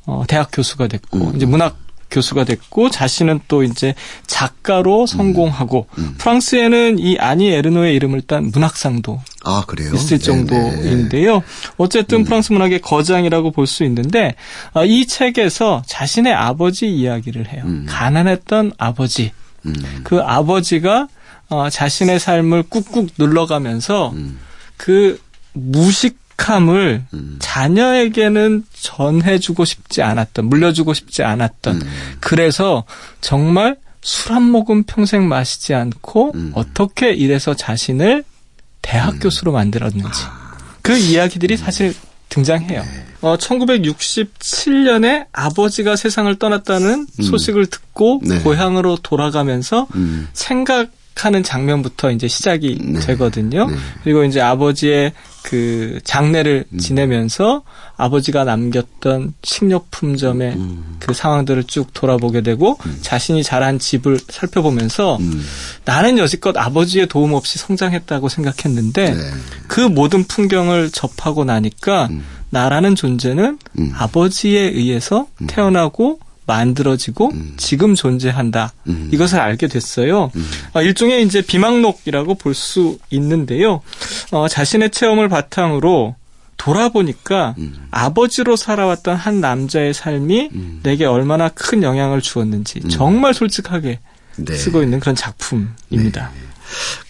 D: 어, 대학 교수가 됐고 음. 이제 문학 교수가 됐고 자신은 또 이제 작가로 성공하고 음. 음. 프랑스에는 이 아니 에르노의 이름을 딴 문학상도 아, 있을 정도인데요. 네네. 어쨌든 음. 프랑스 문학의 거장이라고 볼 수 있는데 아, 이 책에서 자신의 아버지 이야기를 해요. 음. 가난했던 아버지 음. 그 아버지가 어, 자신의 삶을 꾹꾹 눌러가면서 음. 그 무식 함을 음. 자녀에게는 전해주고 싶지 않았던, 물려주고 싶지 않았던. 음. 그래서 정말 술 한 모금 평생 마시지 않고 음. 어떻게 이래서 자신을 대학 음. 교수로 만들었는지. 아. 그 이야기들이 사실 등장해요. 네. 어, 1967년에 아버지가 세상을 떠났다는 음. 소식을 듣고 네. 고향으로 돌아가면서 음. 생각 하는 장면부터 이제 시작이 네. 되거든요. 네. 그리고 이제 아버지의 그 장례를 음. 지내면서 아버지가 남겼던 식료품점의 음. 그 상황들을 쭉 돌아보게 되고 음. 자신이 자란 집을 살펴보면서 음. 나는 여지껏 아버지의 도움 없이 성장했다고 생각했는데 네. 그 모든 풍경을 접하고 나니까 음. 나라는 존재는 음. 아버지에 의해서 태어나고 만들어지고 음. 지금 존재한다. 음. 이것을 알게 됐어요. 음. 어, 일종의 이제 비망록이라고 볼 수 있는데요. 어, 자신의 체험을 바탕으로 돌아보니까 음. 아버지로 살아왔던 한 남자의 삶이 음. 내게 얼마나 큰 영향을 주었는지 음. 정말 솔직하게 네. 쓰고 있는 그런 작품입니다. 네.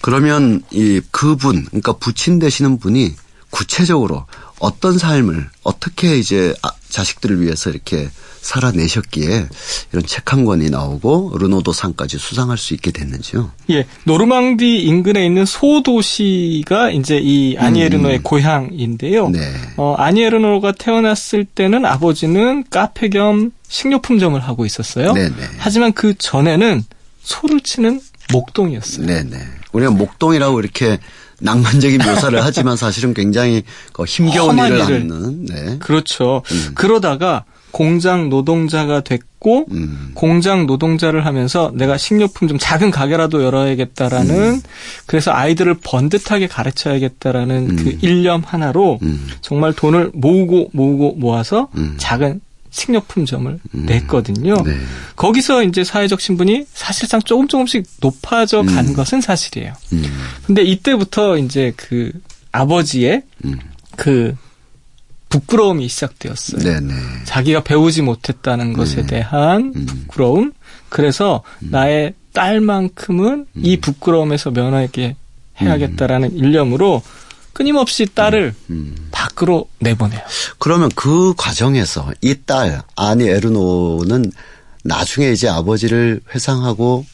A: 그러면 이 그분, 그러니까 부친 되시는 분이 구체적으로 어떤 삶을 어떻게 이제 아, 자식들을 위해서 이렇게 살아내셨기에 이런 책 한 권이 나오고 르노도 상까지 수상할 수 있게 됐는지요?
D: 예, 노르망디 인근에 있는 소도시가 이제 이 아니에르노의 음. 고향인데요. 네. 어, 아니에르노가 태어났을 때는 아버지는 카페 겸 식료품점을 하고 있었어요. 네네. 네. 하지만 그 전에는 소를 치는 목동이었어요.
A: 네네. 네. 우리가 목동이라고 이렇게 낭만적인 묘사를 하지만 사실은 굉장히 그 힘겨운 일을 하는. 네.
D: 그렇죠. 음. 그러다가 공장 노동자가 됐고 음. 공장 노동자를 하면서 내가 식료품 좀 작은 가게라도 열어야겠다라는 음. 그래서 아이들을 번듯하게 가르쳐야겠다라는 음. 그 일념 하나로 음. 정말 돈을 모으고 모으고 모아서 음. 작은 식료품점을 음. 냈거든요. 네. 거기서 이제 사회적 신분이 사실상 조금 조금씩 높아져 간 것은 사실이에요. 근데 이때부터 이제 그 아버지의 그 부끄러움이 시작되었어요. 네네. 자기가 배우지 못했다는 것에 네. 대한 음. 부끄러움. 그래서 음. 나의 딸만큼은 음. 이 부끄러움에서 면하게 해야겠다라는 음. 일념으로 끊임없이 딸을 음. 음. 밖으로 내보내요.
A: 그러면 그 과정에서 이 딸 아니 에르노는 나중에 이제 아버지를 회상하고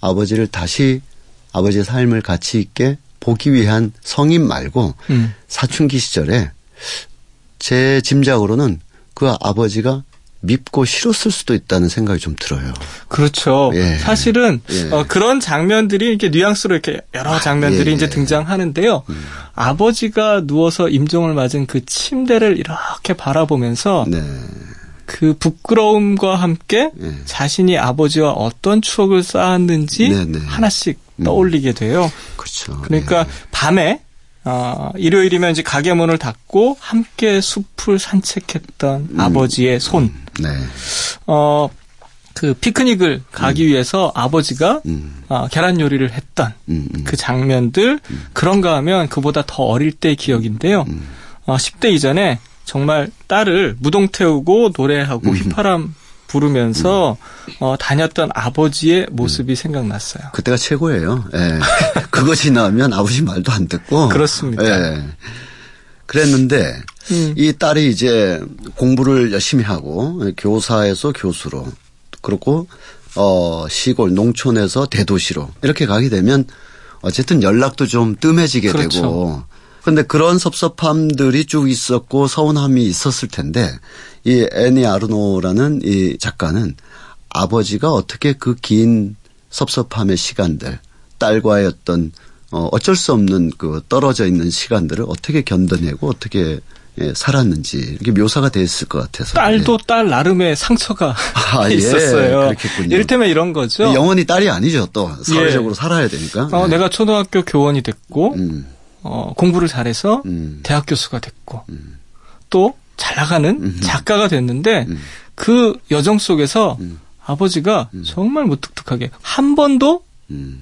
A: 아버지를 다시 아버지의 삶을 가치 있게 보기 위한 성인 말고 사춘기 시절에 제 짐작으로는 그 아버지가 밉고 싫었을 수도 있다는 생각이 좀 들어요.
D: 그렇죠. 예. 사실은 예. 어, 그런 장면들이 이렇게 뉘앙스로 이렇게 여러 아, 장면들이 아, 예. 이제 등장하는데요. 음. 아버지가 누워서 임종을 맞은 그 침대를 이렇게 바라보면서 네. 그 부끄러움과 함께 예. 자신이 아버지와 어떤 추억을 쌓았는지 네, 네. 하나씩 음. 떠올리게 돼요. 그렇죠. 그러니까 예. 밤에 어, 일요일이면 이제 가게 문을 닫고 함께 숲을 산책했던 음. 아버지의 손. 네. 어, 그 피크닉을 가기 음. 위해서 아버지가 음. 어, 계란 요리를 했던 음, 음. 그 장면들 음. 그런가 하면 그보다 더 어릴 때 기억인데요. 어, 10대 이전에 정말 딸을 무동 태우고 노래하고 휘파람 부르면서 음. 어, 다녔던 아버지의 모습이 음. 생각났어요.
A: 그때가 최고예요. 예. [LAUGHS] 그거 지나면 아버지 말도 안 듣고.
D: 그렇습니다. 예.
A: 그랬는데 음. 이 딸이 이제 공부를 열심히 하고 교사에서 교수로 그렇고 어 시골 농촌에서 대도시로 이렇게 가게 되면 어쨌든 연락도 좀 뜸해지게 그렇죠. 되고 근데 그런 섭섭함들이 쭉 있었고 서운함이 있었을 텐데 이 애니 아르노라는 이 작가는 아버지가 어떻게 그 긴 섭섭함의 시간들 딸과의 어떤 어 어쩔 수 없는 그 떨어져 있는 시간들을 어떻게 견뎌내고 어떻게 예, 살았는지 이렇게 묘사가 됐을 것 같아서
D: 딸도 예. 딸 나름의 상처가 아, [LAUGHS] 예. 있었어요. 예. 이를테면 이런 거죠.
A: 영원히 딸이 아니죠. 또 사회적으로 예. 살아야 되니까.
D: 어, 네. 내가 초등학교 교원이 됐고 음. 어, 공부를 잘해서 음. 대학 교수가 됐고 음. 또잘 나가는 음. 작가가 됐는데 음. 그 여정 속에서 음. 아버지가 음. 정말 무뚝뚝하게 한 번도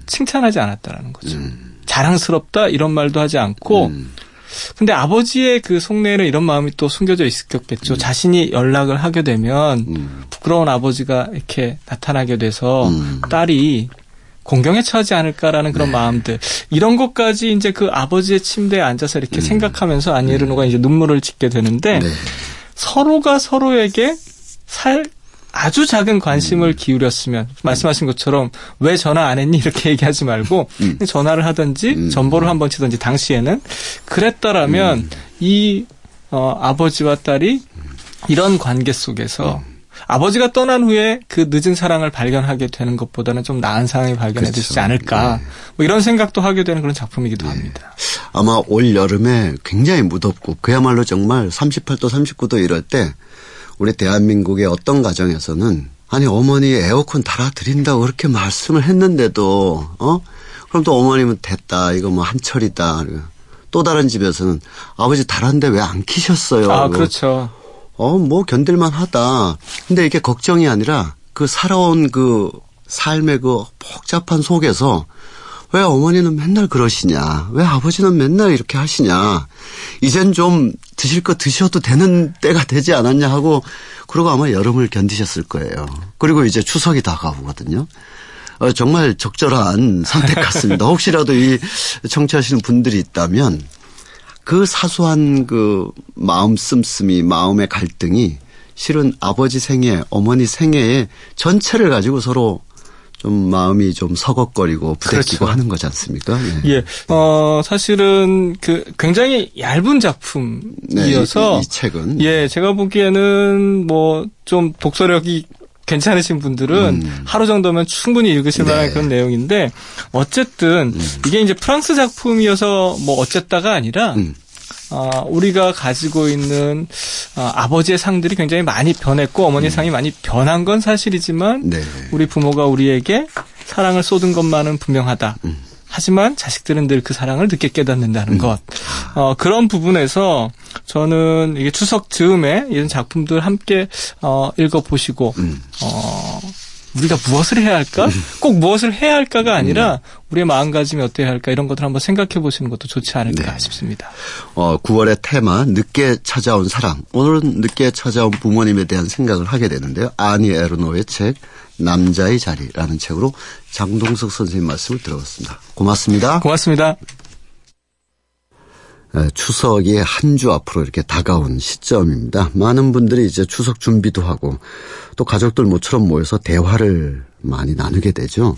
D: 칭찬하지 않았다라는 거죠. 자랑스럽다 이런 말도 하지 않고 근데 아버지의 그 속내에는 이런 마음이 또 숨겨져 있었겠죠. 음. 자신이 연락을 하게 되면 음. 부끄러운 아버지가 이렇게 나타나게 돼서 음. 딸이 공경에 처하지 않을까라는 그런 네. 마음들 이런 것까지 이제 그 아버지의 침대에 앉아서 이렇게 음. 생각하면서 안예르노가 음. 이제 눈물을 짓게 되는데 네. 서로가 서로에게 살 아주 작은 관심을 음. 기울였으면 말씀하신 것처럼 왜 전화 안 했니 이렇게 [LAUGHS] 얘기하지 말고 음. 전화를 하든지 음. 전보를 한번 치든지 당시에는 그랬더라면 음. 이 어, 아버지와 딸이 이런 관계 속에서 음. 아버지가 떠난 후에 그 늦은 사랑을 발견하게 되는 것보다는 좀 나은 발견해 주시지 그렇죠. 않을까. 네. 뭐 이런 생각도 하게 되는 그런 작품이기도 네. 합니다.
A: 아마 올 여름에 굉장히 무덥고 그야말로 정말 38도, 39도 이럴 때 우리 대한민국의 어떤 가정에서는 아니 어머니 에어컨 달아드린다고 그렇게 말씀을 했는데도 어 그럼 또 어머님은 됐다 이거 뭐 한철이다 또 다른 집에서는 아버지 달았는데 왜 안 키셨어요?
D: 아 그렇죠.
A: 어 뭐 견딜만 하다. 근데 이게 걱정이 아니라 그 살아온 그 삶의 그 복잡한 속에서 왜 어머니는 맨날 그러시냐? 왜 아버지는 맨날 이렇게 하시냐? 이젠 좀 드실 거 드셔도 되는 때가 되지 않았냐 하고 그러고 아마 여름을 견디셨을 거예요. 그리고 이제 추석이 다가오거든요. 어, 정말 적절한 선택 같습니다. 혹시라도 이 청취하시는 분들이 있다면 그 사소한 그 마음 씀씀이 마음의 갈등이 실은 아버지 생애, 어머니 생애의 전체를 가지고 서로 좀 마음이 좀 서걱거리고 부대끼고 그렇죠. 하는 거지 않습니까?
D: 예. 예. 어, 사실은 그 굉장히 얇은 작품이어서
A: 네, 이, 이, 책은
D: 예, 제가 보기에는 뭐 좀 독서력이 괜찮으신 분들은 음. 하루 정도면 충분히 읽으실 네. 만한 그런 내용인데 어쨌든 음. 이게 이제 프랑스 작품이어서 뭐 어쨌다가 아니라 음. 어, 우리가 가지고 있는 어, 아버지의 상들이 굉장히 많이 변했고 어머니의 음. 상이 많이 변한 건 사실이지만 네. 우리 부모가 우리에게 사랑을 쏟은 것만은 분명하다. 음. 하지만 자식들은 늘 그 사랑을 늦게 깨닫는다는 음. 것. 어, 그런 부분에서 저는 이게 추석 즈음에 이런 작품들 함께 어, 읽어보시고 음. 어, 우리가 무엇을 해야 할까? 꼭 무엇을 해야 할까가 아니라 음. 우리의 마음가짐이 어때야 할까 이런 것들 한번 생각해 보시는 것도 좋지 않을까 네. 싶습니다.
A: 어, 9월의 테마 늦게 찾아온 사랑. 오늘은 늦게 찾아온 부모님에 대한 생각을 하게 되는데요. 아니 에르노의 책 남자의 자리라는 책으로 장동석 선생님 말씀을 들어봤습니다. 고맙습니다.
D: 고맙습니다.
A: 추석이 한 주 앞으로 이렇게 다가온 시점입니다. 많은 분들이 이제 추석 준비도 하고 또 가족들 모처럼 모여서 대화를 많이 나누게 되죠.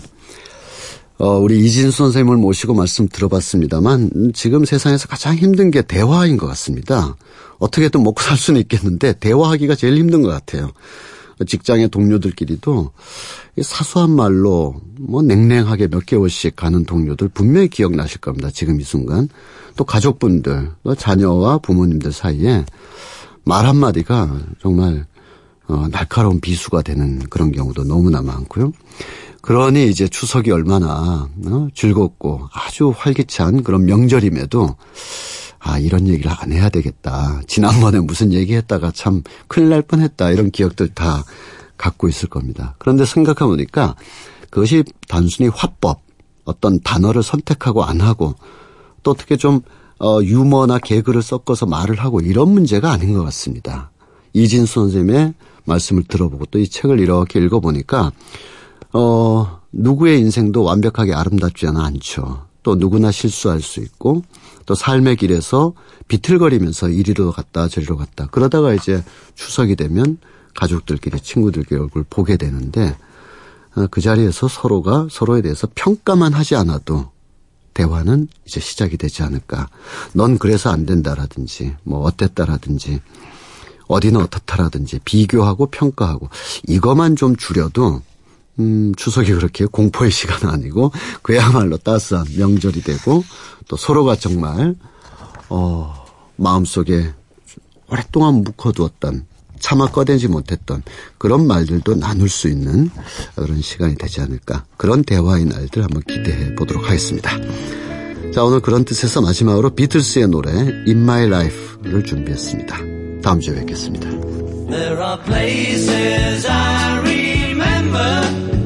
A: 어, 우리 이진수 선생님을 모시고 말씀 들어봤습니다만 지금 세상에서 가장 힘든 게 대화인 것 같습니다. 어떻게든 먹고 살 수는 있겠는데 대화하기가 제일 힘든 것 같아요. 직장의 동료들끼리도 사소한 말로 뭐 냉랭하게 몇 개월씩 가는 동료들 분명히 기억나실 겁니다. 지금 이 순간. 또 가족분들, 또 자녀와 부모님들 사이에 말 한마디가 정말 어, 날카로운 비수가 되는 그런 경우도 너무나 많고요. 그러니 이제 추석이 얼마나 어, 즐겁고 아주 활기찬 그런 명절임에도 아, 이런 얘기를 안 해야 되겠다. 지난번에 무슨 얘기했다가 참 큰일 날 뻔했다. 이런 기억들 다 갖고 있을 겁니다. 그런데 생각해 보니까 그것이 단순히 화법, 어떤 단어를 선택하고 안 하고 또 어떻게 좀 어, 유머나 개그를 섞어서 말을 하고 이런 문제가 아닌 것 같습니다. 이진수 선생님의 말씀을 들어보고 또 이 책을 이렇게 읽어보니까 어, 누구의 인생도 완벽하게 아름답지는 않죠. 또 누구나 실수할 수 있고 또 삶의 길에서 비틀거리면서 이리로 갔다 저리로 갔다 그러다가 이제 추석이 되면 가족들끼리 친구들끼리 얼굴 보게 되는데 어, 그 자리에서 서로가 서로에 대해서 평가만 하지 않아도 대화는 이제 시작이 되지 않을까. 넌 그래서 안 된다라든지 뭐 어땠다라든지 어디는 어떻다라든지 비교하고 평가하고 이것만 좀 줄여도 음, 추석이 그렇게 공포의 시간은 아니고 그야말로 따스한 명절이 되고 또 서로가 정말 어, 마음속에 오랫동안 묵혀두었던 차마 꺼내지 못했던 그런 말들도 나눌 수 있는 그런 시간이 되지 않을까 그런 대화의 날들 한번 기대해 보도록 하겠습니다. 자 오늘 그런 뜻에서 마지막으로 비틀스의 노래 In My Life를 준비했습니다. 다음 주에 뵙겠습니다. remember